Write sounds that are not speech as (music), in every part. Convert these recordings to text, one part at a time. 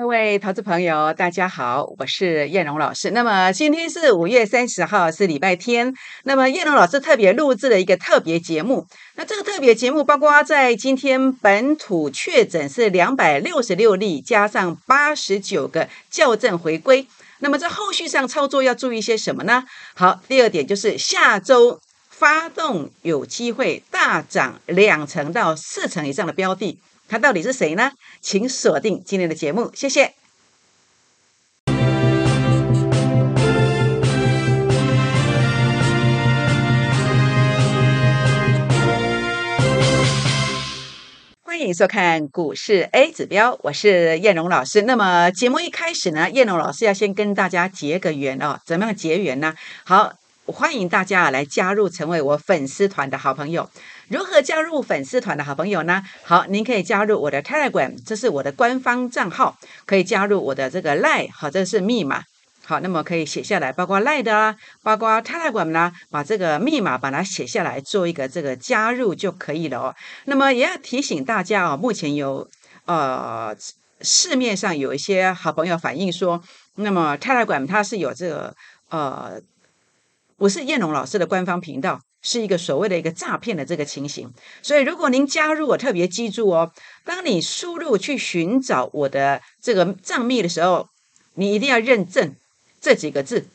各位投资朋友，大家好，我是燕荣老师。那么今天是五月三十号，是礼拜天。那么燕荣老师特别录制了一个特别节目。那这个特别节目包括在今天本土确诊是两百六十六例，加上八十九个校正回归。那么在后续上操作要注意些什么呢？好，第二点就是下周发动有机会大涨两成到四成以上的标的。他到底是谁呢？请锁定今天的节目，谢谢。欢迎收看股市 A 指标，我是燕荣老师。那么节目一开始呢，燕荣老师要先跟大家结个缘哦。怎么样结缘呢？好，欢迎大家来加入，成为我粉丝团的好朋友。如何加入粉丝团的好朋友呢？好，您可以加入我的 Telegram，这是我的官方账号，可以加入我的这个 Line，好，这是密码，好，那么可以写下来，包括 Line 的啦，包括 Telegram 啦，把这个密码把它写下来，做一个这个加入就可以了哦。那么也要提醒大家哦，目前有呃市面上有一些好朋友反映说，那么 Telegram 它是有这个呃，不是燕龙老师的官方频道。是一个所谓的一个诈骗的这个情形，所以如果您加入，我特别记住哦，当你输入去寻找我的这个账密的时候，你一定要认证这几个字。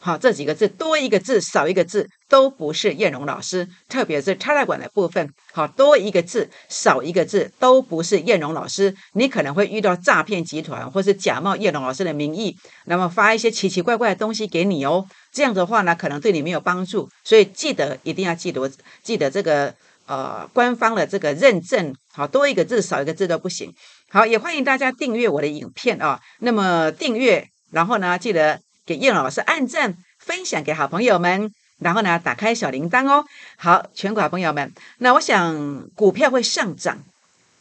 好，这几个字多一个字少一个字都不是燕荣老师，特别是插管的部分。好，多一个字少一个字都不是燕荣老师，你可能会遇到诈骗集团或是假冒燕荣老师的名义，那么发一些奇奇怪怪的东西给你哦。这样的话呢，可能对你没有帮助，所以记得一定要记得记得这个呃官方的这个认证。好，多一个字少一个字都不行。好，也欢迎大家订阅我的影片啊。那么订阅，然后呢，记得。给叶老师按赞，分享给好朋友们，然后呢，打开小铃铛哦。好，全国好朋友们，那我想股票会上涨，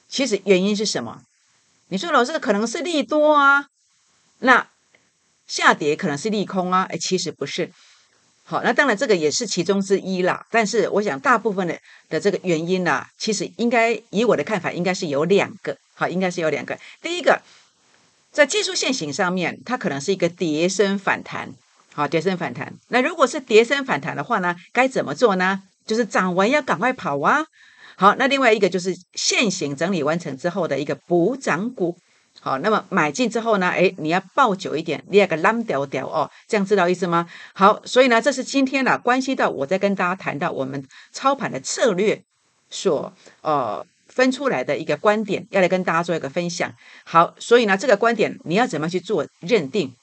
其实原因是什么？你说老师可能是利多啊，那下跌可能是利空啊？哎，其实不是。好，那当然这个也是其中之一啦。但是我想大部分的的这个原因呢，其实应该以我的看法，应该是有两个。好，应该是有两个。第一个。在技术线型上面，它可能是一个叠升反弹，好，叠升反弹。那如果是叠升反弹的话呢，该怎么做呢？就是涨完要赶快跑啊。好，那另外一个就是线型整理完成之后的一个补涨股，好，那么买进之后呢，哎，你要抱久一点，你要个浪掉掉哦，这样知道意思吗？好，所以呢，这是今天呢，关系到我在跟大家谈到我们操盘的策略所呃。分出来的一个观点，要来跟大家做一个分享。好，所以呢，这个观点你要怎么去做认定？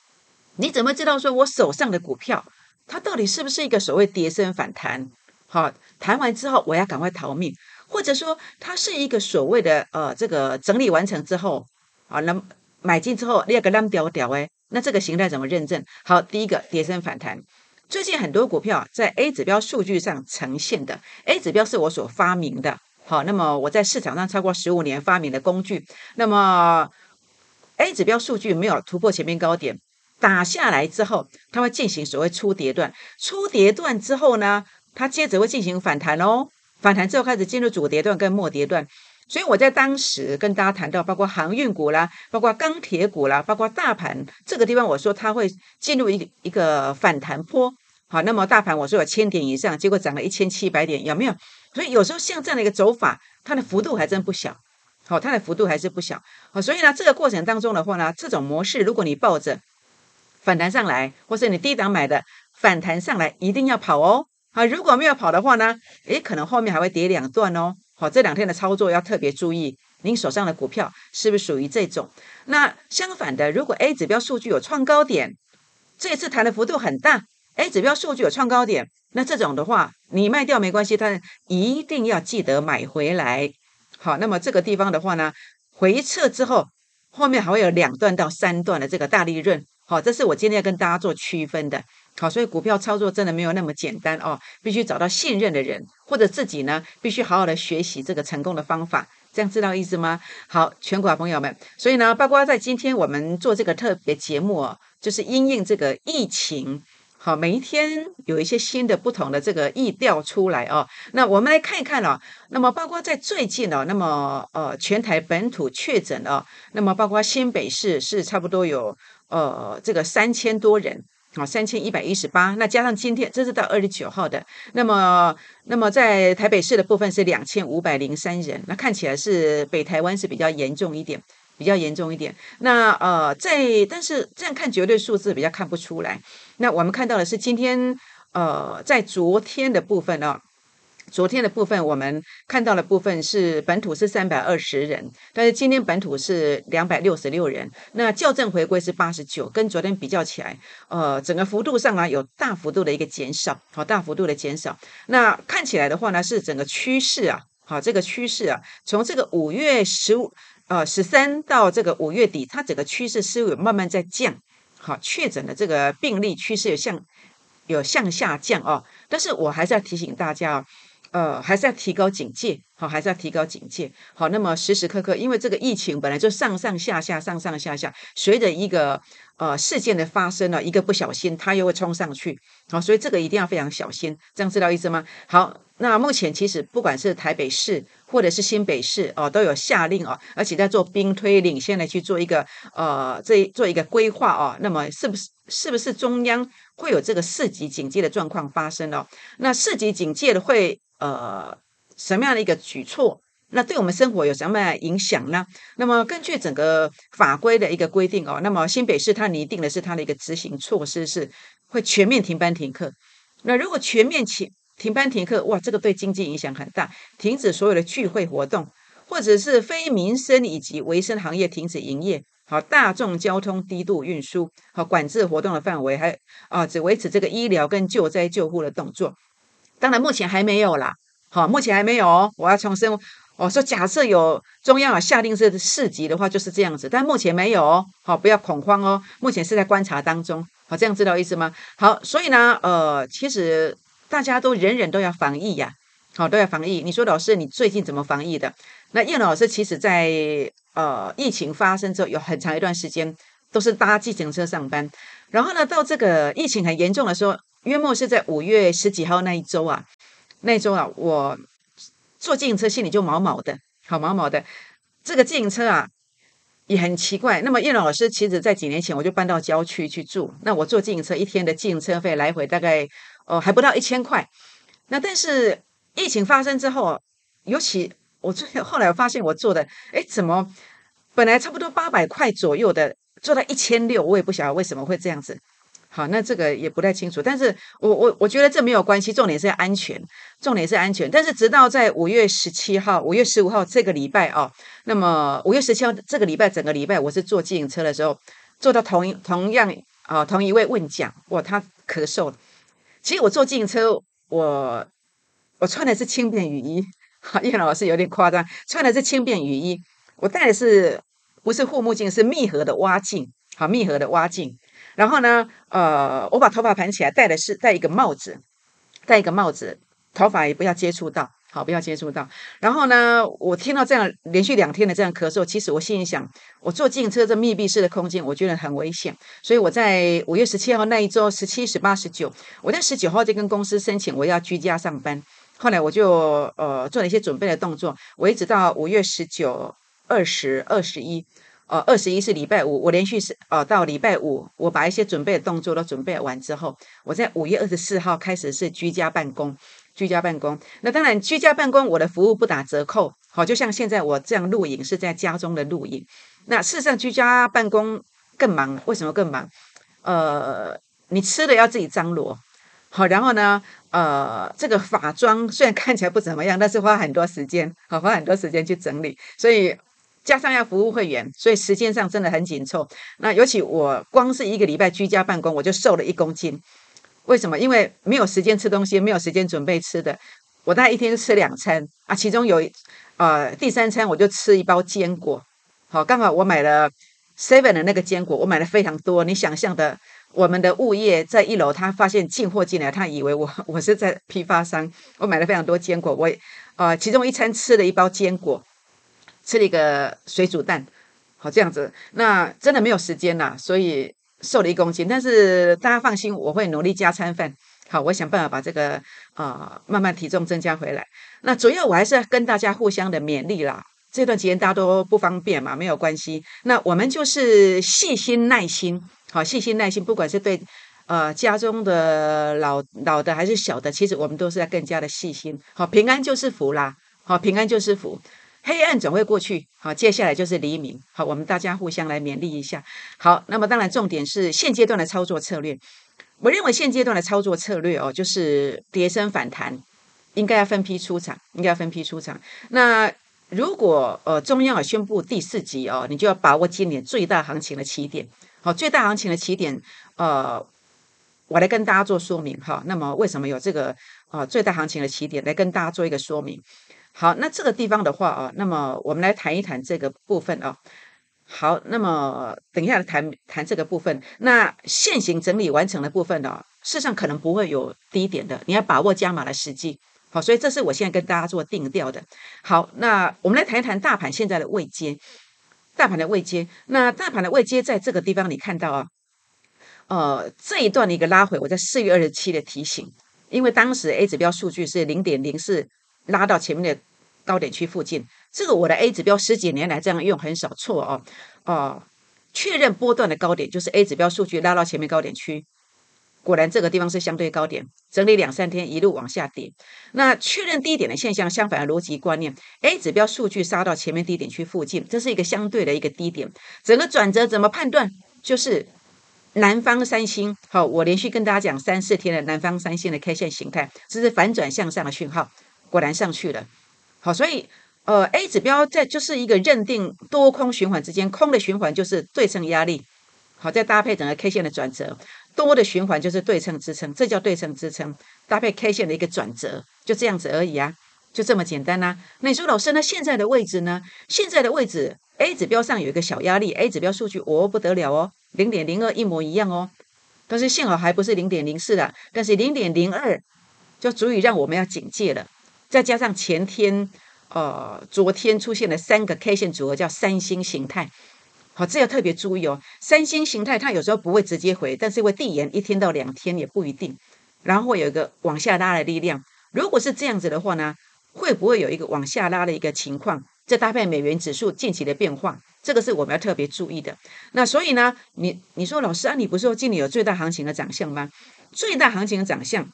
你怎么知道说我手上的股票它到底是不是一个所谓跌升反弹？好，弹完之后我要赶快逃命，或者说它是一个所谓的呃这个整理完成之后，好，那买进之后第二个浪掉掉哎，那这个形态怎么认证？好，第一个跌升反弹，最近很多股票在 A 指标数据上呈现的，A 指标是我所发明的。好，那么我在市场上超过十五年发明的工具，那么 A 指标数据没有突破前面高点，打下来之后，它会进行所谓初跌段，初跌段之后呢，它接着会进行反弹哦，反弹之后开始进入主跌段跟末跌段，所以我在当时跟大家谈到，包括航运股啦，包括钢铁股啦，包括大盘这个地方，我说它会进入一个一个反弹坡。好，那么大盘我说有千点以上，结果涨了一千七百点，有没有？所以有时候像这样的一个走法，它的幅度还真不小。好，它的幅度还是不小。好，所以呢，这个过程当中的话呢，这种模式，如果你抱着反弹上来，或是你低档买的反弹上来，一定要跑哦。啊，如果没有跑的话呢，诶，可能后面还会跌两段哦。好，这两天的操作要特别注意，您手上的股票是不是属于这种？那相反的，如果 A 指标数据有创高点，这次弹的幅度很大。，A，指标数据有创高点，那这种的话，你卖掉没关系，但一定要记得买回来。好，那么这个地方的话呢，回撤之后，后面还会有两段到三段的这个大利润。好，这是我今天要跟大家做区分的。好，所以股票操作真的没有那么简单哦，必须找到信任的人，或者自己呢，必须好好的学习这个成功的方法。这样知道意思吗？好，全国朋友们，所以呢，包括在今天我们做这个特别节目哦，就是因应这个疫情。好，每一天有一些新的不同的这个意调出来哦。那我们来看一看哦。那么包括在最近哦，那么呃全台本土确诊哦，那么包括新北市是差不多有呃这个三千多人啊，三千一百一十八。那加上今天这是到二十九号的，那么那么在台北市的部分是两千五百零三人。那看起来是北台湾是比较严重一点。比较严重一点，那呃，在但是这样看绝对数字比较看不出来。那我们看到的是今天呃，在昨天的部分呢，昨天的部分我们看到的部分是本土是三百二十人，但是今天本土是两百六十六人。那校正回归是八十九，跟昨天比较起来，呃，整个幅度上啊有大幅度的一个减少，好大幅度的减少。那看起来的话呢，是整个趋势啊，好这个趋势啊，从这个五月十五。呃，十三到这个五月底，它整个趋势是有慢慢在降，好，确诊的这个病例趋势有向有向下降哦。但是我还是要提醒大家哦，呃，还是要提高警戒，好，还是要提高警戒，好。那么时时刻刻，因为这个疫情本来就上上下下，上上下下，随着一个呃事件的发生呢，一个不小心，它又会冲上去，好，所以这个一定要非常小心，这样知道意思吗？好。那目前其实不管是台北市或者是新北市哦，都有下令哦，而且在做兵推领先的去做一个呃，这做一个规划哦。那么是不是是不是中央会有这个四级警戒的状况发生哦？那四级警戒的会呃什么样的一个举措？那对我们生活有什么影响呢？那么根据整个法规的一个规定哦，那么新北市它拟定的是它的一个执行措施是会全面停班停课。那如果全面停。停班停课，哇，这个对经济影响很大。停止所有的聚会活动，或者是非民生以及维生行业停止营业。好，大众交通低度运输，好，管制活动的范围，还啊，只维持这个医疗跟救灾救护的动作。当然，目前还没有啦。好，目前还没有。我要重申，我说假设有中央啊下令是四级的话，就是这样子。但目前没有哦。好，不要恐慌哦。目前是在观察当中。好，这样知道意思吗？好，所以呢，呃，其实。大家都人人都要防疫呀，好都要防疫。你说老师，你最近怎么防疫的？那叶老师其实，在呃疫情发生之后，有很长一段时间都是搭计程车上班。然后呢，到这个疫情很严重的时候，约莫是在五月十几号那一周啊，那一周啊，我坐自行车心里就毛毛的，好毛毛的。这个自行车啊也很奇怪。那么叶老师其实在几年前我就搬到郊区去住，那我坐自行车一天的自行车费来回大概。哦，还不到一千块。那但是疫情发生之后，尤其我最后来我发现我做的，哎，怎么本来差不多八百块左右的，做到一千六，我也不晓得为什么会这样子。好，那这个也不太清楚。但是我我我觉得这没有关系，重点是安全，重点是安全。但是直到在五月十七号、五月十五号这个礼拜哦，那么五月十七号这个礼拜整个礼拜，我是坐自行车的时候，坐到同一同样啊同一位问讲，哇，他咳嗽。其实我坐自行车，我我穿的是轻便雨衣，哈，叶老师有点夸张，穿的是轻便雨衣，我戴的是不是护目镜，是密合的蛙镜，好，密合的蛙镜。然后呢，呃，我把头发盘起来，戴的是戴一个帽子，戴一个帽子，头发也不要接触到。好，不要接触到。然后呢，我听到这样连续两天的这样咳嗽，其实我心里想，我坐自行车这密闭式的空间，我觉得很危险。所以我在五月十七号那一周，十七、十八、十九，我在十九号就跟公司申请我要居家上班。后来我就呃做了一些准备的动作，我一直到五月十九、二十二、十一，呃，二十一是礼拜五，我连续是呃到礼拜五，我把一些准备的动作都准备完之后，我在五月二十四号开始是居家办公。居家办公，那当然居家办公，我的服务不打折扣。好，就像现在我这样录影是在家中的录影。那事实上居家办公更忙，为什么更忙？呃，你吃的要自己张罗，好，然后呢，呃，这个法妆虽然看起来不怎么样，但是花很多时间，好，花很多时间去整理。所以加上要服务会员，所以时间上真的很紧凑。那尤其我光是一个礼拜居家办公，我就瘦了一公斤。为什么？因为没有时间吃东西，没有时间准备吃的。我大概一天吃两餐啊，其中有呃第三餐我就吃一包坚果。好，刚好我买了 seven 的那个坚果，我买了非常多。你想象的，我们的物业在一楼，他发现进货进来，他以为我 (laughs) 我是在批发商。我买了非常多坚果，我啊其中一餐吃了一包坚果，吃了一个水煮蛋。好，这样子，那真的没有时间了，所以。瘦了一公斤，但是大家放心，我会努力加餐饭。好，我想办法把这个啊慢慢体重增加回来。那主要我还是要跟大家互相的勉励啦。这段期间大家都不方便嘛，没有关系。那我们就是细心耐心，好，细心耐心，不管是对呃家中的老老的还是小的，其实我们都是要更加的细心。好，平安就是福啦，好，平安就是福，黑暗总会过去。好，接下来就是黎明。好，我们大家互相来勉励一下。好，那么当然重点是现阶段的操作策略。我认为现阶段的操作策略哦，就是跌升反弹，应该要分批出场，应该要分批出场。那如果呃中央宣布第四级哦，你就要把握今年最大行情的起点。好，最大行情的起点，呃，我来跟大家做说明哈。那么为什么有这个啊最大行情的起点？来跟大家做一个说明。好，那这个地方的话啊，那么我们来谈一谈这个部分啊。好，那么等一下谈谈这个部分。那现行整理完成的部分呢，事实上可能不会有低点的，你要把握加码的时机。好，所以这是我现在跟大家做定调的。好，那我们来谈一谈大盘现在的位阶，大盘的位阶。那大盘的位阶在这个地方，你看到啊，呃，这一段的一个拉回，我在四月二十七的提醒，因为当时 A 指标数据是零点零四，拉到前面的高点区附近。这个我的 A 指标十几年来这样用很少错哦，哦，确认波段的高点就是 A 指标数据拉到前面高点区。果然这个地方是相对高点，整理两三天一路往下跌。那确认低点的现象，相反的逻辑观念，A 指标数据杀到前面低点区附近，这是一个相对的一个低点。整个转折怎么判断？就是南方三星。好，我连续跟大家讲三四天的南方三星的 K 线形态，这是反转向上的讯号，果然上去了。好，所以呃 A 指标在就是一个认定多空循环之间，空的循环就是对称压力。好，再搭配整个 K 线的转折。多的循环就是对称支撑，这叫对称支撑，搭配 K 线的一个转折，就这样子而已啊，就这么简单呐。那你说老师，那现在的位置呢？现在的位置 A 指标上有一个小压力，A 指标数据哦不得了哦，零点零二一模一样哦，但是幸好还不是零点零四了，但是零点零二就足以让我们要警戒了。再加上前天呃昨天出现了三个 K 线组合，叫三星形态。好，这要特别注意哦。三星形态它有时候不会直接回，但是会递延一天到两天也不一定，然后有一个往下拉的力量。如果是这样子的话呢，会不会有一个往下拉的一个情况？这搭配美元指数近期的变化，这个是我们要特别注意的。那所以呢，你你说老师啊，你不是说今年有最大行情的长相吗？最大行情的长相，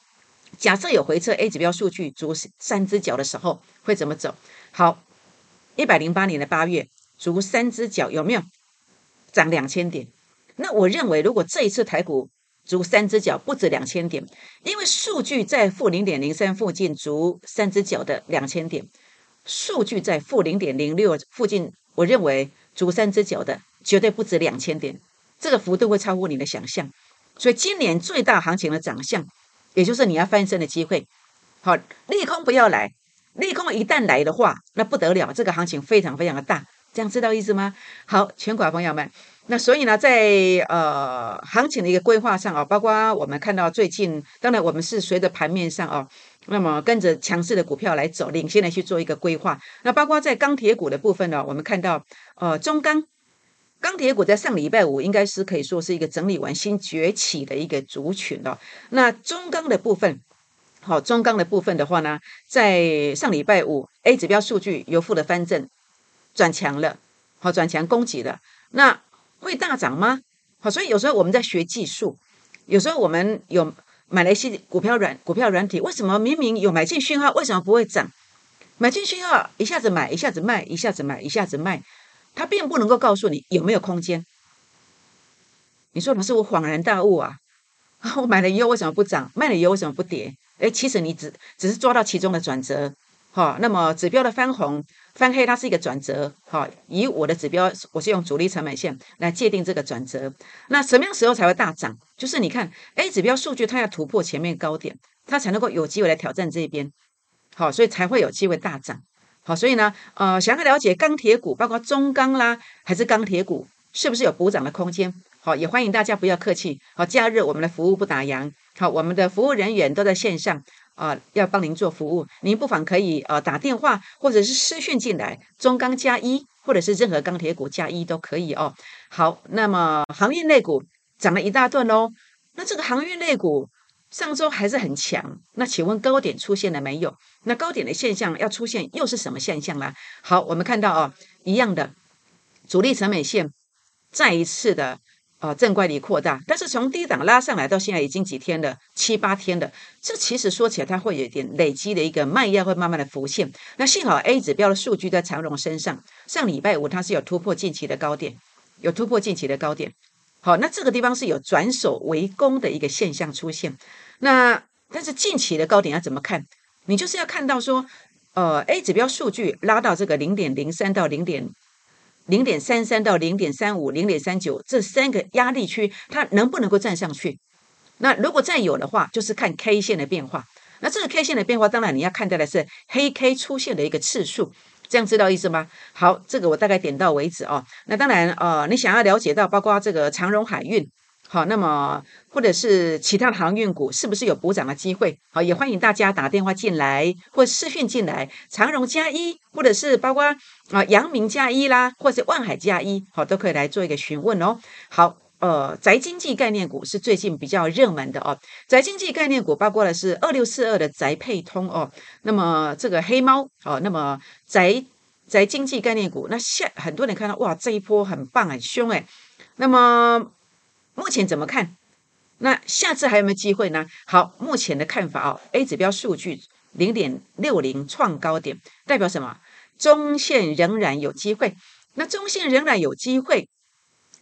假设有回撤 A 指标数据足三只脚的时候会怎么走？好，一百零八年的八月足三只脚有没有？涨两千点，那我认为如果这一次台股足三只脚不止两千点，因为数据在负零点零三附近足三只脚的两千点，数据在负零点零六附近，我认为足三只脚的绝对不止两千点，这个幅度会超过你的想象。所以今年最大行情的长相，也就是你要翻身的机会。好，利空不要来，利空一旦来的话，那不得了，这个行情非常非常的大。这样知道意思吗？好，全国朋友们，那所以呢，在呃行情的一个规划上啊，包括我们看到最近，当然我们是随着盘面上啊，那么跟着强势的股票来走，领先的去做一个规划。那包括在钢铁股的部分呢，我们看到呃中钢钢铁股在上礼拜五应该是可以说是一个整理完新崛起的一个族群了。那中钢的部分，好，中钢的部分的话呢，在上礼拜五 A 指标数据由负的翻正。转强了，好转强攻击了，那会大涨吗？好，所以有时候我们在学技术，有时候我们有买了一些股票软股票软体，为什么明明有买进讯号，为什么不会涨？买进讯号一下子买，一下子卖，一下子买，一下子卖，它并不能够告诉你有没有空间。你说老师，我恍然大悟啊！(laughs) 我买了以后为什么不涨？卖了以后为什么不跌？哎，其实你只只是抓到其中的转折。好，那么指标的翻红、翻黑，它是一个转折。好，以我的指标，我是用主力成本线来界定这个转折。那什么样时候才会大涨？就是你看 A 指标数据，它要突破前面高点，它才能够有机会来挑战这边。好，所以才会有机会大涨。好，所以呢，呃，想要了解钢铁股，包括中钢啦，还是钢铁股，是不是有补涨的空间？好，也欢迎大家不要客气。好，假日我们的服务不打烊。好，我们的服务人员都在线上。啊，要帮您做服务，您不妨可以呃打电话或者是私讯进来，中钢加一或者是任何钢铁股加一都可以哦。好，那么行业内股涨了一大段喽。那这个航运类股上周还是很强，那请问高点出现了没有？那高点的现象要出现又是什么现象呢？好，我们看到哦，一样的主力成本线再一次的。啊，正乖离扩大，但是从低档拉上来到现在已经几天了，七八天了。这其实说起来，它会有一点累积的一个卖压会慢慢的浮现。那幸好 A 指标的数据在长荣身上，上礼拜五它是有突破近期的高点，有突破近期的高点。好，那这个地方是有转守为攻的一个现象出现。那但是近期的高点要怎么看？你就是要看到说，呃，A 指标数据拉到这个零点零三到零点。零点三三到零点三五、零点三九这三个压力区，它能不能够站上去？那如果再有的话，就是看 K 线的变化。那这个 K 线的变化，当然你要看到的是黑 K 出现的一个次数，这样知道意思吗？好，这个我大概点到为止哦。那当然，呃，你想要了解到包括这个长荣海运。好，那么或者是其他的航运股是不是有补涨的机会？好，也欢迎大家打电话进来或视讯进来，长荣加一，或者是包括啊阳明加一啦，或是万海加一，好，都可以来做一个询问哦。好，呃，宅经济概念股是最近比较热门的哦。宅经济概念股包括的是二六四二的宅配通哦，那么这个黑猫哦，那么宅宅经济概念股，那现很多人看到哇，这一波很棒很凶哎，那么。目前怎么看？那下次还有没有机会呢？好，目前的看法哦，A 指标数据零点六零创高点，代表什么？中线仍然有机会。那中线仍然有机会。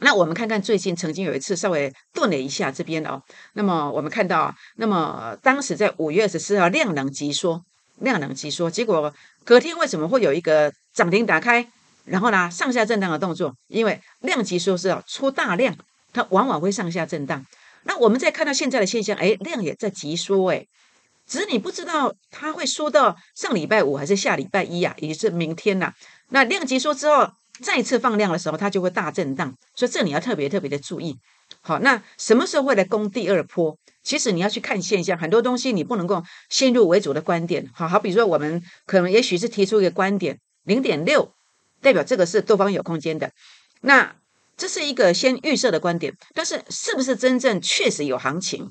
那我们看看最近曾经有一次稍微顿了一下这边哦。那么我们看到，那么当时在五月二十四号量能急缩，量能急缩，结果隔天为什么会有一个涨停打开，然后呢上下震荡的动作？因为量级说是要出大量。它往往会上下震荡。那我们再看到现在的现象，哎，量也在急缩，哎，只是你不知道它会缩到上礼拜五还是下礼拜一呀，也就是明天呐。那量急缩之后，再次放量的时候，它就会大震荡。所以这你要特别特别的注意。好，那什么时候会来攻第二波？其实你要去看现象，很多东西你不能够先入为主的观点。好好，比如说我们可能也许是提出一个观点，零点六代表这个是多方有空间的。那这是一个先预设的观点，但是是不是真正确实有行情？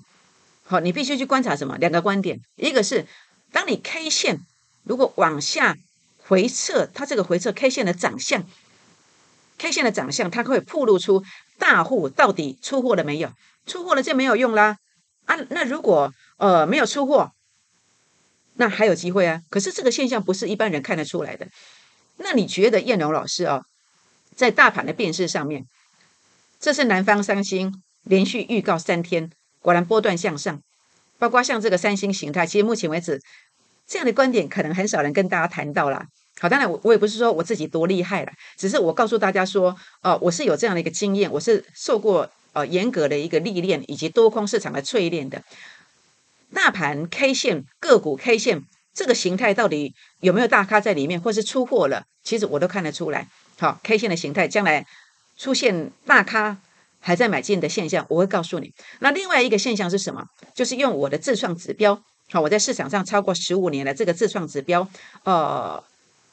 好，你必须去观察什么？两个观点，一个是当你 K 线如果往下回撤，它这个回撤 K 线的长相，K 线的长相，它会暴露出大户到底出货了没有？出货了就没有用啦啊！那如果呃没有出货，那还有机会啊。可是这个现象不是一般人看得出来的。那你觉得燕龙老师啊，在大盘的变势上面？这是南方三星连续预告三天，果然波段向上。包括像这个三星形态，其实目前为止这样的观点可能很少人跟大家谈到了。好，当然我我也不是说我自己多厉害了，只是我告诉大家说，呃，我是有这样的一个经验，我是受过呃严格的一个历练以及多空市场的淬炼的。大盘 K 线个股 K 线这个形态到底有没有大咖在里面，或是出货了，其实我都看得出来。好，K 线的形态将来。出现大咖还在买进的现象，我会告诉你。那另外一个现象是什么？就是用我的自创指标，好，我在市场上超过十五年的这个自创指标，呃，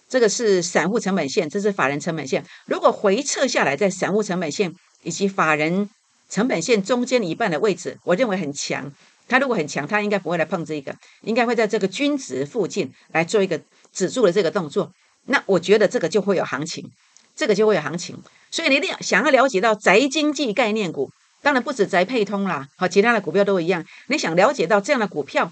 这个是散户成本线，这是法人成本线。如果回撤下来，在散户成本线以及法人成本线中间一半的位置，我认为很强。它如果很强，它应该不会来碰这个，应该会在这个均值附近来做一个止住的这个动作。那我觉得这个就会有行情，这个就会有行情。所以你一定要想要了解到宅经济概念股，当然不止宅配通啦，和，其他的股票都一样。你想了解到这样的股票，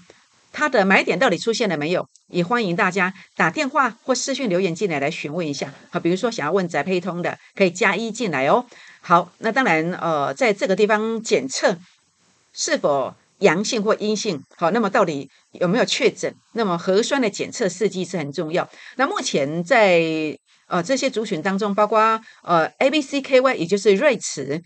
它的买点到底出现了没有？也欢迎大家打电话或私讯留言进来来询问一下。好，比如说想要问宅配通的，可以加一进来哦。好，那当然，呃，在这个地方检测是否阳性或阴性，好，那么到底有没有确诊？那么核酸的检测试剂是很重要。那目前在。呃，这些族群当中，包括呃 A、B、C、K、Y，也就是瑞驰、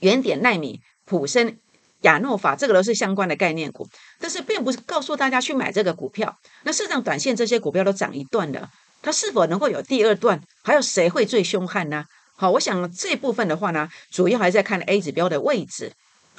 原点、奈米、普生、亚诺法，这个都是相关的概念股。但是，并不是告诉大家去买这个股票。那市场短线这些股票都涨一段了，它是否能够有第二段？还有谁会最凶悍呢？好，我想这部分的话呢，主要还在看 A 指标的位置。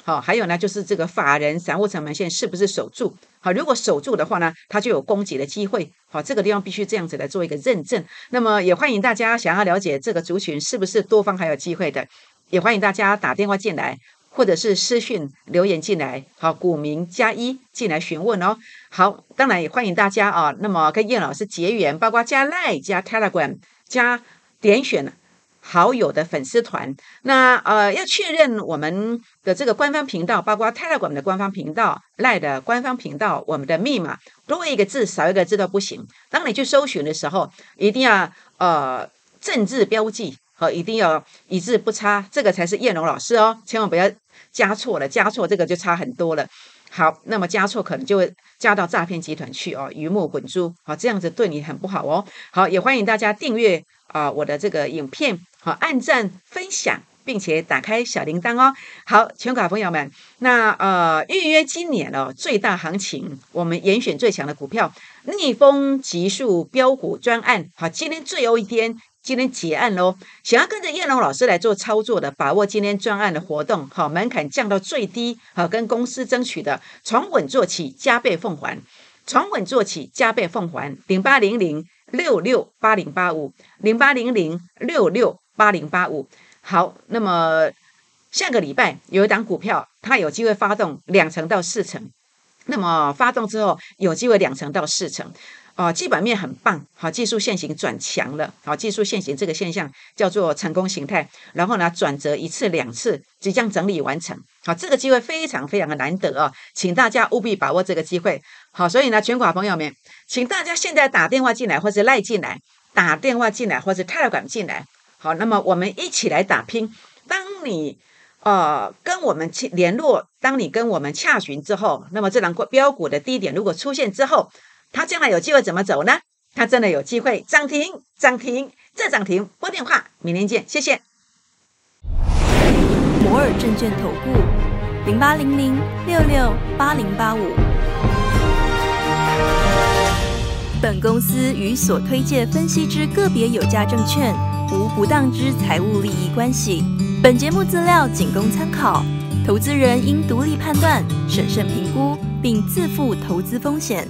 好，还有呢，就是这个法人散户成本线是不是守住？好，如果守住的话呢，它就有攻击的机会。好，这个地方必须这样子来做一个认证。那么也欢迎大家想要了解这个族群是不是多方还有机会的，也欢迎大家打电话进来或者是私讯留言进来，好，股民加一进来询问哦。好，当然也欢迎大家啊，那么跟叶老师结缘，包括加 Line、加 Telegram、加点选好友的粉丝团。那呃，要确认我们的这个官方频道，包括 Telegram 的官方频道、Line 的官方频道，我们的密码多一个字少一个字都不行。当你去搜寻的时候，一定要呃正字标记。好，一定要一字不差，这个才是燕龙老师哦，千万不要加错了，加错这个就差很多了。好，那么加错可能就会加到诈骗集团去哦，鱼目混珠，好，这样子对你很不好哦。好，也欢迎大家订阅啊我的这个影片，好，按赞分享，并且打开小铃铛哦。好，全卡朋友们，那呃预约今年哦最大行情，我们严选最强的股票，逆风急速标股专案，好，今天最后一天。今天结案喽！想要跟着叶龙老师来做操作的，把握今天专案的活动，好门槛降到最低，好跟公司争取的，从稳做起，加倍奉还，从稳做起，加倍奉还。零八零零六六八零八五，零八零零六六八零八五。好，那么下个礼拜有一档股票，它有机会发动两成到四成，那么发动之后有机会两成到四成。哦，基本面很棒，好，技术线型转强了，好，技术线型这个现象叫做成功形态，然后呢，转折一次两次，即将整理完成，好，这个机会非常非常的难得啊，请大家务必把握这个机会，好，所以呢，全国朋友们，请大家现在打电话进来，或者赖进来，打电话进来，或者泰勒管进来，好，那么我们一起来打拼。当你呃跟我们去联络，当你跟我们洽询之后，那么这两个标股的低点如果出现之后，它将来有机会怎么走呢？它真的有机会涨停，涨停再涨停。拨电话，明天见，谢谢。摩尔证券投顾零八零零六六八零八五。本公司与所推介分析之个别有价证券无不当之财务利益关系。本节目资料仅供参考，投资人应独立判断、审慎评估。并自负投资风险。